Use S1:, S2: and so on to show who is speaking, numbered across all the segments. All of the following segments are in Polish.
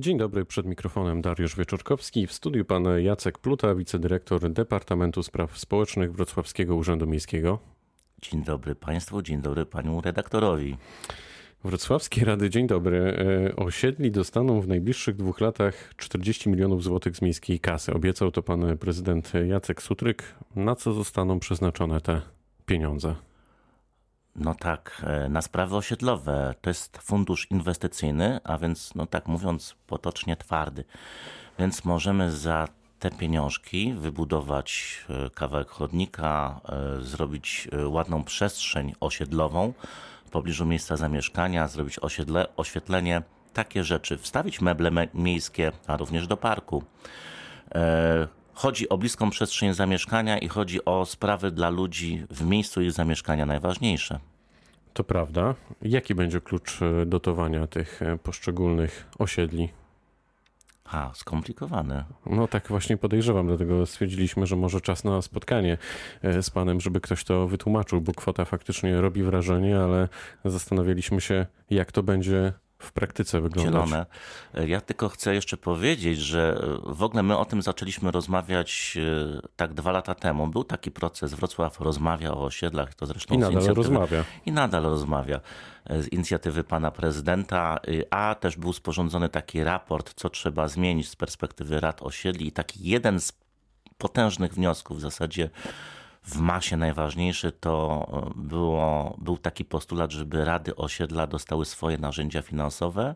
S1: Dzień dobry, przed mikrofonem Dariusz Wieczorkowski. W studiu pan Jacek Pluta, wicedyrektor Departamentu Spraw Społecznych Wrocławskiego Urzędu Miejskiego.
S2: Dzień dobry Państwu, dzień dobry Panu redaktorowi.
S1: Wrocławskie Rady, dzień dobry. E, osiedli dostaną w najbliższych dwóch latach 40 milionów złotych z miejskiej kasy. Obiecał to pan prezydent Jacek Sutryk. Na co zostaną przeznaczone te pieniądze?
S2: No tak, e, na sprawy osiedlowe. To jest fundusz inwestycyjny, a więc, no tak mówiąc potocznie, twardy. Więc możemy za te pieniążki wybudować e, kawałek chodnika, e, zrobić ładną przestrzeń osiedlową w pobliżu miejsca zamieszkania, zrobić osiedle, oświetlenie, takie rzeczy, wstawić meble miejskie, a również do parku. Chodzi o bliską przestrzeń zamieszkania i chodzi o sprawy dla ludzi w miejscu ich zamieszkania najważniejsze.
S1: To prawda. Jaki będzie klucz e, dotowania tych e, poszczególnych osiedli?
S2: A, skomplikowane.
S1: No tak właśnie podejrzewam, dlatego stwierdziliśmy, że może czas na spotkanie e, z panem, żeby ktoś to wytłumaczył, bo kwota faktycznie robi wrażenie, ale zastanawialiśmy się, jak to będzie w praktyce wyglądać.
S2: Zielone. Ja tylko chcę jeszcze powiedzieć, że w ogóle my o tym zaczęliśmy rozmawiać e, tak dwa lata temu. Był taki proces, Wrocław rozmawia o osiedlach, to zresztą
S1: I nadal rozmawia.
S2: I nadal rozmawia e, z inicjatywy pana prezydenta, e, a też był sporządzony taki raport, co trzeba zmienić z perspektywy rad osiedli i taki jeden z potężnych wniosków w zasadzie w masie najważniejszy to e, było, był taki postulat, żeby rady osiedla dostały swoje narzędzia finansowe.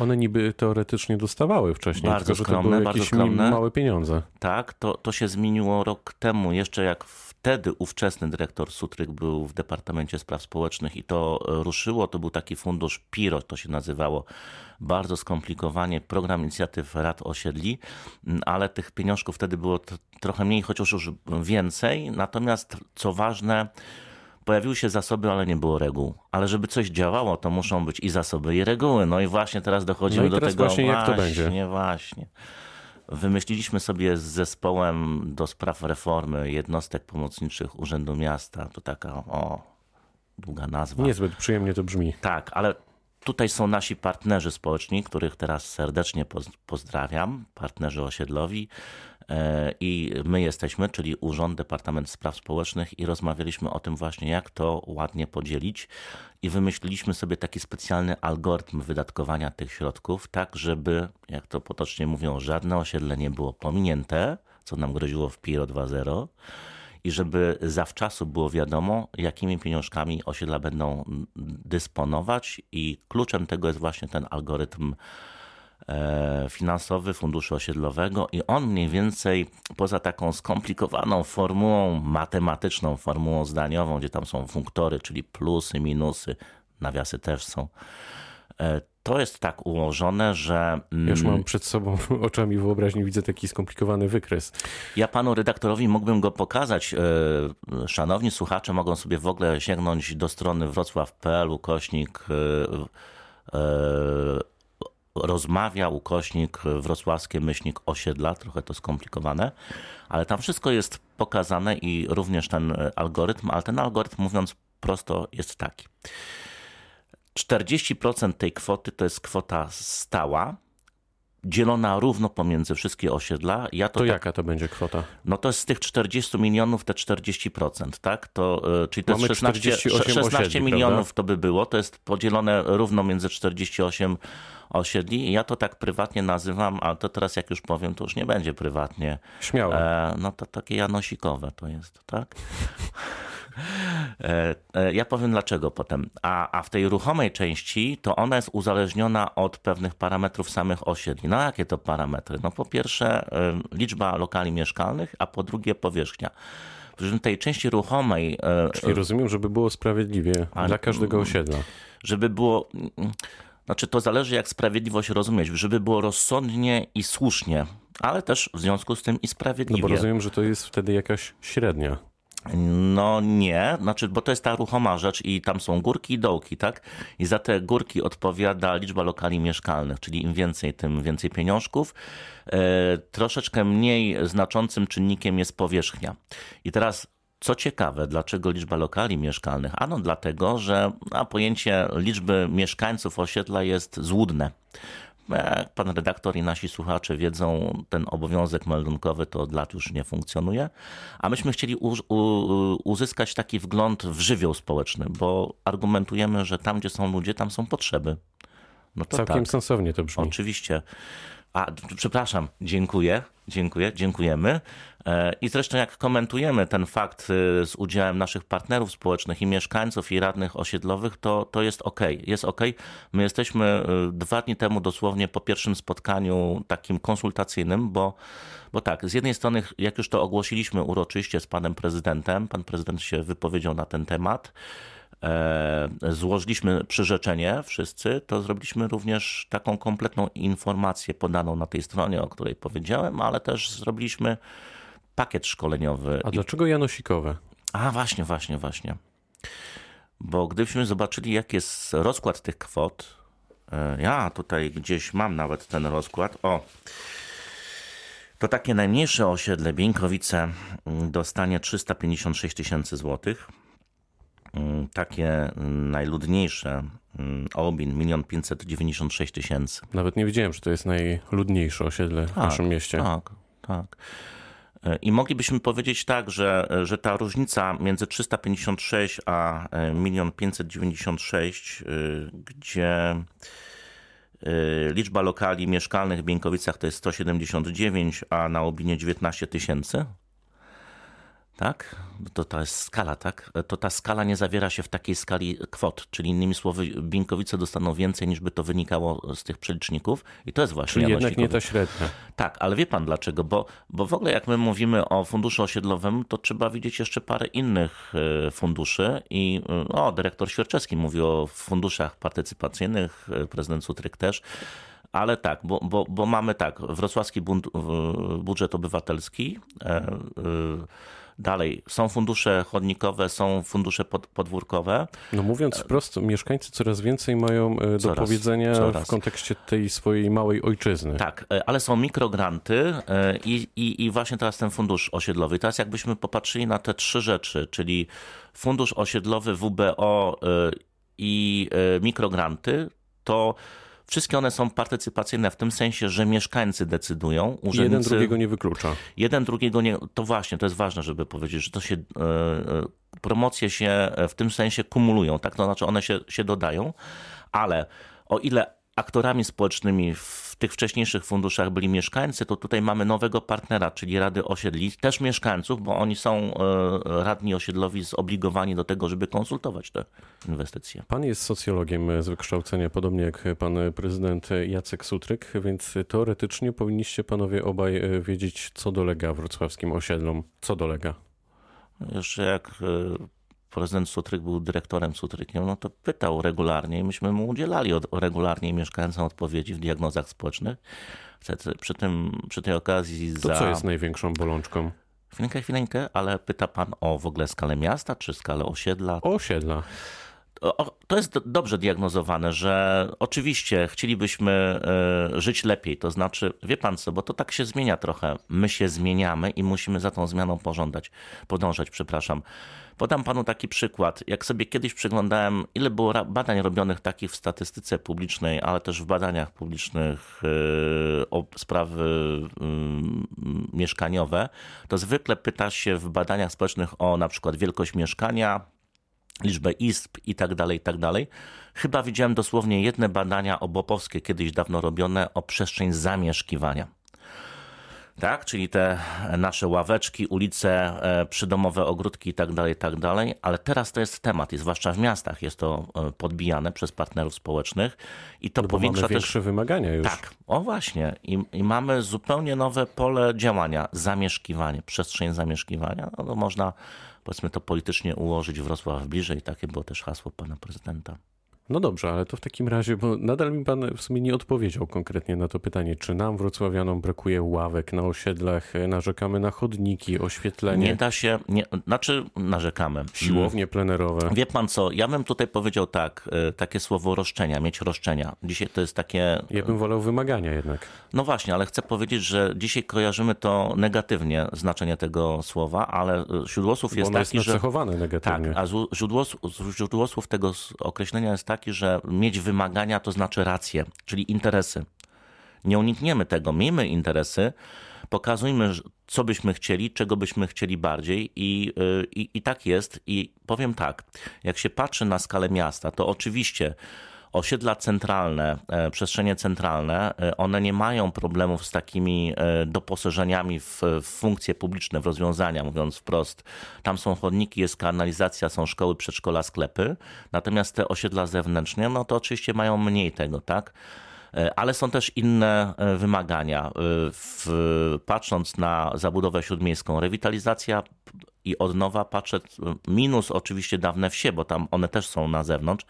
S1: One niby teoretycznie dostawały wcześniej,
S2: bardzo
S1: tylko,
S2: skromne,
S1: to były
S2: bardzo skromne.
S1: małe pieniądze.
S2: Tak, to, to się zmieniło rok temu, jeszcze jak wtedy ówczesny dyrektor Sutryk był w Departamencie Spraw Społecznych i to ruszyło, to był taki fundusz PIRO, to się nazywało, bardzo skomplikowanie, program inicjatyw rad osiedli, ale tych pieniążków wtedy było trochę mniej, chociaż już więcej, natomiast co ważne, pojawiły się zasoby, ale nie było reguł. Ale żeby coś działało, to muszą być i zasoby, i reguły. No i właśnie teraz dochodzimy
S1: no i
S2: do
S1: teraz
S2: tego.
S1: Właśnie, jak to będzie?
S2: Nie, właśnie. Wymyśliliśmy sobie z zespołem do spraw reformy jednostek pomocniczych Urzędu Miasta. To taka o, długa nazwa.
S1: Niezbyt przyjemnie to brzmi.
S2: Tak, ale tutaj są nasi partnerzy społeczni, których teraz serdecznie pozdrawiam, partnerzy osiedlowi. E, I my jesteśmy, czyli Urząd, Departament Spraw Społecznych, i rozmawialiśmy o tym właśnie, jak to ładnie podzielić. I wymyśliliśmy sobie taki specjalny algorytm wydatkowania tych środków, tak żeby, jak to potocznie mówią, żadne osiedle nie było pominięte, co nam groziło w PIRO 2.0 i żeby zawczasu było wiadomo, jakimi pieniążkami osiedla będą dysponować i kluczem tego jest właśnie ten algorytm finansowy Funduszu Osiedlowego i on mniej więcej poza taką skomplikowaną formułą matematyczną, formułą zdaniową, gdzie tam są funktory, czyli plusy, minusy, nawiasy też są. E, to jest tak ułożone, że.
S1: Mm, Już mam przed sobą oczami wyobraźni, widzę taki skomplikowany wykres.
S2: Ja panu redaktorowi mógłbym go pokazać. E, szanowni słuchacze mogą sobie w ogóle sięgnąć do strony wrocław.pl ukośnik rozmawia ukośnik wrocławskie myślnik osiedla, trochę to skomplikowane, ale tam wszystko jest pokazane i również ten algorytm, ale ten algorytm mówiąc prosto jest taki. 40% tej kwoty to jest kwota stała, dzielona równo pomiędzy wszystkie osiedla.
S1: Ja to, to tak, jaka to będzie kwota?
S2: No to jest z tych 40 milionów te 40%, tak? To, e, czyli to Mamy jest 16, 16 osiedli, milionów prawda? to by było, to jest podzielone równo między 48 osiedli. Ja to tak prywatnie nazywam, ale to teraz jak już powiem, to już nie będzie prywatnie.
S1: Śmiało. E,
S2: no to takie janosikowe to jest, tak? E, e, ja powiem dlaczego potem. A, a w tej ruchomej części to ona jest uzależniona od pewnych parametrów samych osiedli. No jakie to parametry? No po pierwsze e, liczba lokali mieszkalnych, a po drugie powierzchnia. W tej części ruchomej.
S1: Czyli rozumiem, żeby było sprawiedliwie dla każdego osiedla.
S2: Żeby było. Znaczy, to zależy, jak sprawiedliwość rozumieć, żeby było rozsądnie i słusznie, ale też w związku z tym i sprawiedliwie.
S1: No bo rozumiem, że to jest wtedy jakaś średnia.
S2: No nie, znaczy, bo to jest ta ruchoma rzecz i tam są górki i dołki, tak? I za te górki odpowiada liczba lokali mieszkalnych, czyli im więcej, tym więcej pieniążków. E, troszeczkę mniej znaczącym czynnikiem jest powierzchnia. I teraz co ciekawe, dlaczego liczba lokali mieszkalnych? Ano dlatego, że a pojęcie liczby mieszkańców osiedla jest złudne. Jak pan redaktor i nasi słuchacze wiedzą, ten obowiązek meldunkowy to od lat już nie funkcjonuje, a myśmy chcieli uzyskać taki wgląd w żywioł społeczny, bo argumentujemy, że tam, gdzie są ludzie, tam są potrzeby.
S1: No Całkiem tak. sensownie to brzmi.
S2: Oczywiście. A, przepraszam, dziękuję, dziękuję, dziękujemy. E, I zresztą jak komentujemy ten fakt e, z udziałem naszych partnerów społecznych i mieszkańców i radnych osiedlowych, to, to jest ok. Jest ok. My jesteśmy e, dwa dni temu dosłownie po pierwszym spotkaniu takim konsultacyjnym, bo, bo tak, z jednej strony, jak już to ogłosiliśmy uroczyście z panem prezydentem, pan prezydent się wypowiedział na ten temat, złożyliśmy przyrzeczenie wszyscy, to zrobiliśmy również taką kompletną informację podaną na tej stronie, o której powiedziałem, ale też zrobiliśmy pakiet szkoleniowy.
S1: A dlaczego Janosikowe?
S2: A właśnie, właśnie, właśnie. Bo gdybyśmy zobaczyli, jaki jest rozkład tych kwot, e, ja tutaj gdzieś mam nawet ten rozkład. O, to takie najmniejsze osiedle Bieńkowice dostanie 356 tysięcy złotych Mm, takie najludniejsze mm, Obin, milion 596 tysięcy.
S1: Nawet nie wiedziałem, że to jest najludniejsze osiedle tak, w naszym mieście.
S2: Tak, tak. E, I moglibyśmy powiedzieć tak, że, że ta różnica między 356 a e, milion 596, e, gdzie liczba lokali mieszkalnych w Bieńkowicach to jest 179, a na Obinie 19 tysięcy, tak? To, to jest skala, tak? To ta skala nie zawiera się w takiej skali kwot, czyli innymi słowy, Binkowice dostaną więcej niż by to wynikało z tych przeliczników i to jest właśnie
S1: Czyli jednak nie ta średnia.
S2: Tak, ale wie pan dlaczego? Bo, bo w ogóle jak my mówimy o funduszu osiedlowym, to trzeba widzieć jeszcze parę innych e, funduszy i e, o, dyrektor Świerczewski mówi o funduszach partycypacyjnych, e, prezydent Sutryk też, ale tak, bo, bo, bo mamy tak, wrocławski budżet obywatelski, Dalej, są fundusze chodnikowe, są fundusze pod, podwórkowe.
S1: No mówiąc wprost, mieszkańcy coraz więcej mają e, do coraz, powiedzenia coraz. w kontekście tej swojej małej ojczyzny.
S2: Tak, e, ale są mikrogranty e, i, i, i właśnie teraz ten fundusz osiedlowy. Teraz jakbyśmy popatrzyli na te trzy rzeczy, czyli fundusz osiedlowy WBO i mikrogranty, to Wszystkie one są partycypacyjne w tym sensie, że mieszkańcy decydują.
S1: Urzędnicy, jeden drugiego nie wyklucza.
S2: Jeden drugiego nie. To właśnie, to jest ważne, żeby powiedzieć, że to się. E, e, promocje się w tym sensie kumulują, tak? To znaczy one się, się dodają, ale o ile aktorami społecznymi w tych wcześniejszych funduszach byli mieszkańcy, to tutaj mamy nowego partnera, czyli Rady Osiedli, też mieszkańców, bo oni są e, radni osiedlowi zobligowani do tego, żeby konsultować te inwestycje.
S1: Pan jest socjologiem z wykształcenia, podobnie jak pan prezydent Jacek Sutryk, więc teoretycznie powinniście panowie obaj e, wiedzieć, co dolega wrocławskim osiedlom. Co dolega?
S2: Jeszcze jak e, prezydent Sutryk był dyrektorem Sutrykiem, no to pytał regularnie i myśmy mu udzielali od, regularnie mieszkańcom odpowiedzi w diagnozach społecznych. Przy, tym, przy tej okazji
S1: to
S2: za...
S1: co jest największą bolączką?
S2: Chwilkę, chwilkę, ale pyta pan o w ogóle skalę miasta, czy skalę osiedla?
S1: Osiedla
S2: to jest dobrze diagnozowane, że oczywiście chcielibyśmy e, żyć lepiej. To znaczy, wie pan co, bo to tak się zmienia trochę. My się zmieniamy i musimy za tą zmianą pożądać, podążać, przepraszam. Podam panu taki przykład. Jak sobie kiedyś przyglądałem, ile było badań robionych takich w statystyce publicznej, ale też w badaniach publicznych e, o sprawy mieszkaniowe, to zwykle pyta się w badaniach społecznych o na przykład wielkość mieszkania, liczbę izb i tak dalej, i tak dalej. Chyba widziałem dosłownie jedne badania obopowskie, kiedyś dawno robione, o przestrzeń zamieszkiwania. Tak, czyli te nasze ławeczki, ulice, e, przydomowe ogródki i tak dalej, tak dalej, ale teraz to jest temat i zwłaszcza w miastach jest to e, podbijane przez partnerów społecznych. I to
S1: no
S2: powiększa
S1: mamy
S2: też...
S1: większe wymagania już.
S2: Tak, o właśnie. I, i mamy zupełnie nowe pole działania, zamieszkiwanie, przestrzeń zamieszkiwania, no to można powiedzmy to politycznie ułożyć Wrocław bliżej. Takie było też hasło pana prezydenta.
S1: No dobrze, ale to w takim razie, bo nadal mi pan w sumie nie odpowiedział konkretnie na to pytanie, czy nam wrocławianom brakuje ławek na osiedlach, narzekamy na chodniki, oświetlenie.
S2: Nie da się, nie, znaczy narzekamy.
S1: Siłownie plenerowe.
S2: Wie pan co, ja bym tutaj powiedział tak, e, takie słowo roszczenia, mieć roszczenia. Dzisiaj to jest takie...
S1: Ja bym wolał wymagania jednak.
S2: No właśnie, ale chcę powiedzieć, że dzisiaj kojarzymy to negatywnie, znaczenie tego słowa, ale źródłosłów jest
S1: Bo
S2: taki,
S1: jest nacechowane że... negatywnie.
S2: Tak, a źródłosłów tego określenia jest taki, że mieć wymagania to znaczy rację, czyli interesy. Nie unikniemy tego. Miejmy interesy, pokazujmy, co byśmy chcieli, czego byśmy chcieli bardziej i, y, i, i tak jest. I powiem tak, jak się patrzy na skalę miasta, to oczywiście osiedla centralne, e, przestrzenie centralne, e, one nie mają problemów z takimi e, doposażeniami w, w funkcje publiczne, w rozwiązania, mówiąc wprost. Tam są chodniki, jest kanalizacja, są szkoły, przedszkola, sklepy. Natomiast te osiedla zewnętrzne, no to oczywiście mają mniej tego, tak? ale są też inne wymagania. W, patrząc na zabudowę śródmiejską, rewitalizacja i odnowa, patrzę, minus oczywiście dawne wsie, bo tam one też są na zewnątrz,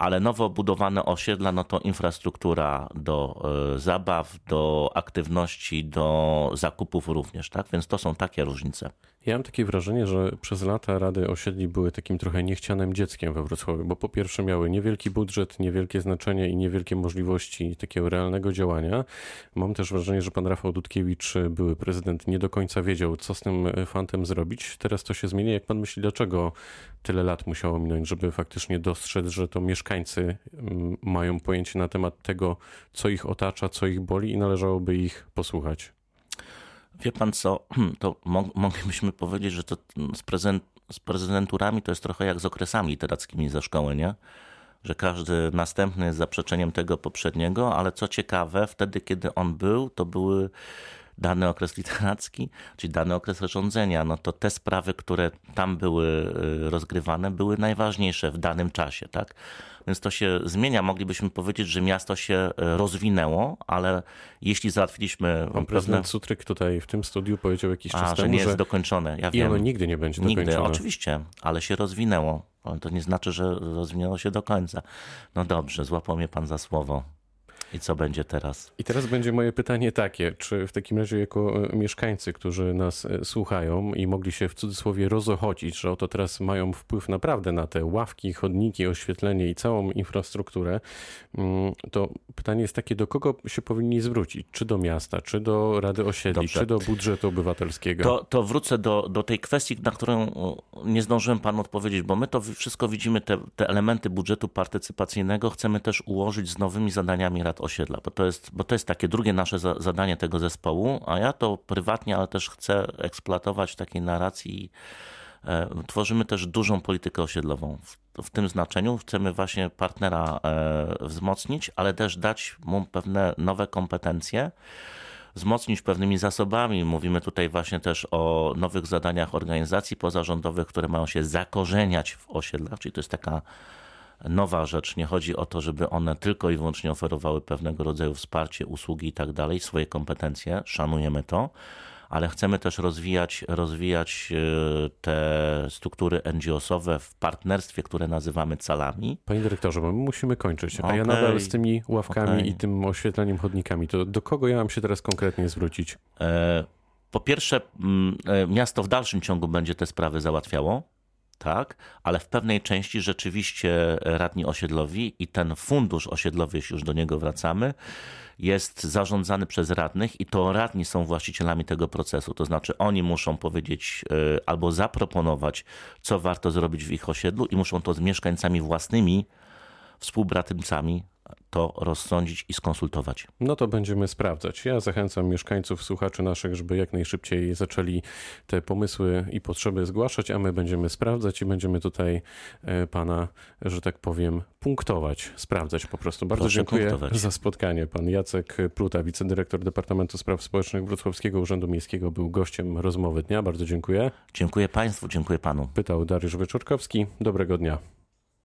S2: ale nowo budowane osiedla, no to infrastruktura do e, zabaw, do aktywności, do zakupów również, tak? Więc to są takie różnice.
S1: Ja mam takie wrażenie, że przez lata Rady Osiedli były takim trochę niechcianym dzieckiem we Wrocławiu, bo po pierwsze miały niewielki budżet, niewielkie znaczenie i niewielkie możliwości takiego realnego działania. Mam też wrażenie, że pan Rafał Dudkiewicz, były prezydent, nie do końca wiedział, co z tym fantem zrobić. Teraz to się zmienia. Jak pan myśli, dlaczego tyle lat musiało minąć, żeby faktycznie dostrzec, że to mieszkańcy mm, mają pojęcie na temat tego, co ich otacza, co ich boli i należałoby ich posłuchać?
S2: Wie pan co, to moglibyśmy powiedzieć, że to z, prezent, z prezydenturami to jest trochę jak z okresami literackimi ze szkoły, nie? Że każdy następny jest zaprzeczeniem tego poprzedniego, ale co ciekawe, wtedy kiedy on był, to były dany okres literacki, czyli dany okres rządzenia, no to te sprawy, które tam były y, rozgrywane, były najważniejsze w danym czasie, tak? Więc to się zmienia. Moglibyśmy powiedzieć, że miasto się y, rozwinęło, ale jeśli załatwiliśmy.
S1: Pan prezydent Sutryk tutaj w tym studiu powiedział jakiś czas A, temu,
S2: że nie jest dokończone. Ja
S1: I wiem. ono nigdy nie będzie nigdy, dokończone.
S2: Oczywiście, ale się rozwinęło. Ale to nie znaczy, że rozwinęło się do końca. No dobrze, złapał mnie pan za słowo. I co będzie teraz?
S1: I teraz będzie moje pytanie takie, czy w takim razie jako e, mieszkańcy, którzy nas e, słuchają i mogli się w cudzysłowie rozochodzić, że oto teraz mają wpływ naprawdę na te ławki, chodniki, oświetlenie i całą infrastrukturę, mm, to pytanie jest takie, do kogo się powinni zwrócić? Czy do miasta, czy do Rady Osiedli, Dobrze. czy do budżetu obywatelskiego?
S2: To, to wrócę do, do tej kwestii, na którą nie zdążyłem panu odpowiedzieć, bo my to wszystko widzimy, te, te elementy budżetu partycypacyjnego chcemy też ułożyć z nowymi zadaniami Rad osiedla, bo to jest, bo to jest takie drugie nasze za, zadanie tego zespołu, a ja to prywatnie, ale też chcę eksploatować takiej narracji. E, tworzymy też dużą politykę osiedlową. W, w tym znaczeniu chcemy właśnie partnera e, wzmocnić, ale też dać mu pewne nowe kompetencje wzmocnić pewnymi zasobami. Mówimy tutaj właśnie też o nowych zadaniach organizacji pozarządowych, które mają się zakorzeniać w osiedlach, czyli to jest taka nowa rzecz. Nie chodzi o to, żeby one tylko i wyłącznie oferowały pewnego rodzaju wsparcie, usługi i tak dalej, swoje kompetencje, szanujemy to, ale chcemy też rozwijać, rozwijać e, te struktury NGO-sowe w partnerstwie, które nazywamy calami.
S1: Panie dyrektorze, bo my musimy kończyć, a okay. ja nadal z tymi ławkami okay. i tym oświetleniem chodnikami, to do kogo ja mam się teraz konkretnie zwrócić? E,
S2: po pierwsze, mm, e, miasto w dalszym ciągu będzie te sprawy załatwiało tak, ale w pewnej części rzeczywiście radni osiedlowi i ten fundusz osiedlowy, jeśli już do niego wracamy, jest zarządzany przez radnych i to radni są właścicielami tego procesu. To znaczy oni muszą powiedzieć e, albo zaproponować, co warto zrobić w ich osiedlu i muszą to z mieszkańcami własnymi, współbratymcami to rozsądzić i skonsultować.
S1: No to będziemy sprawdzać. Ja zachęcam mieszkańców, słuchaczy naszych, żeby jak najszybciej zaczęli te pomysły i potrzeby zgłaszać, a my będziemy sprawdzać i będziemy tutaj e, pana, że tak powiem, punktować, sprawdzać po prostu. Bardzo Proszę dziękuję punktować. za spotkanie. Pan Jacek Pluta, wicedyrektor Departamentu Spraw Społecznych Wrocławskiego Urzędu Miejskiego, był gościem rozmowy dnia. Bardzo dziękuję.
S2: Dziękuję państwu, dziękuję panu.
S1: Pytał Dariusz Wyczorkowski. Dobrego dnia.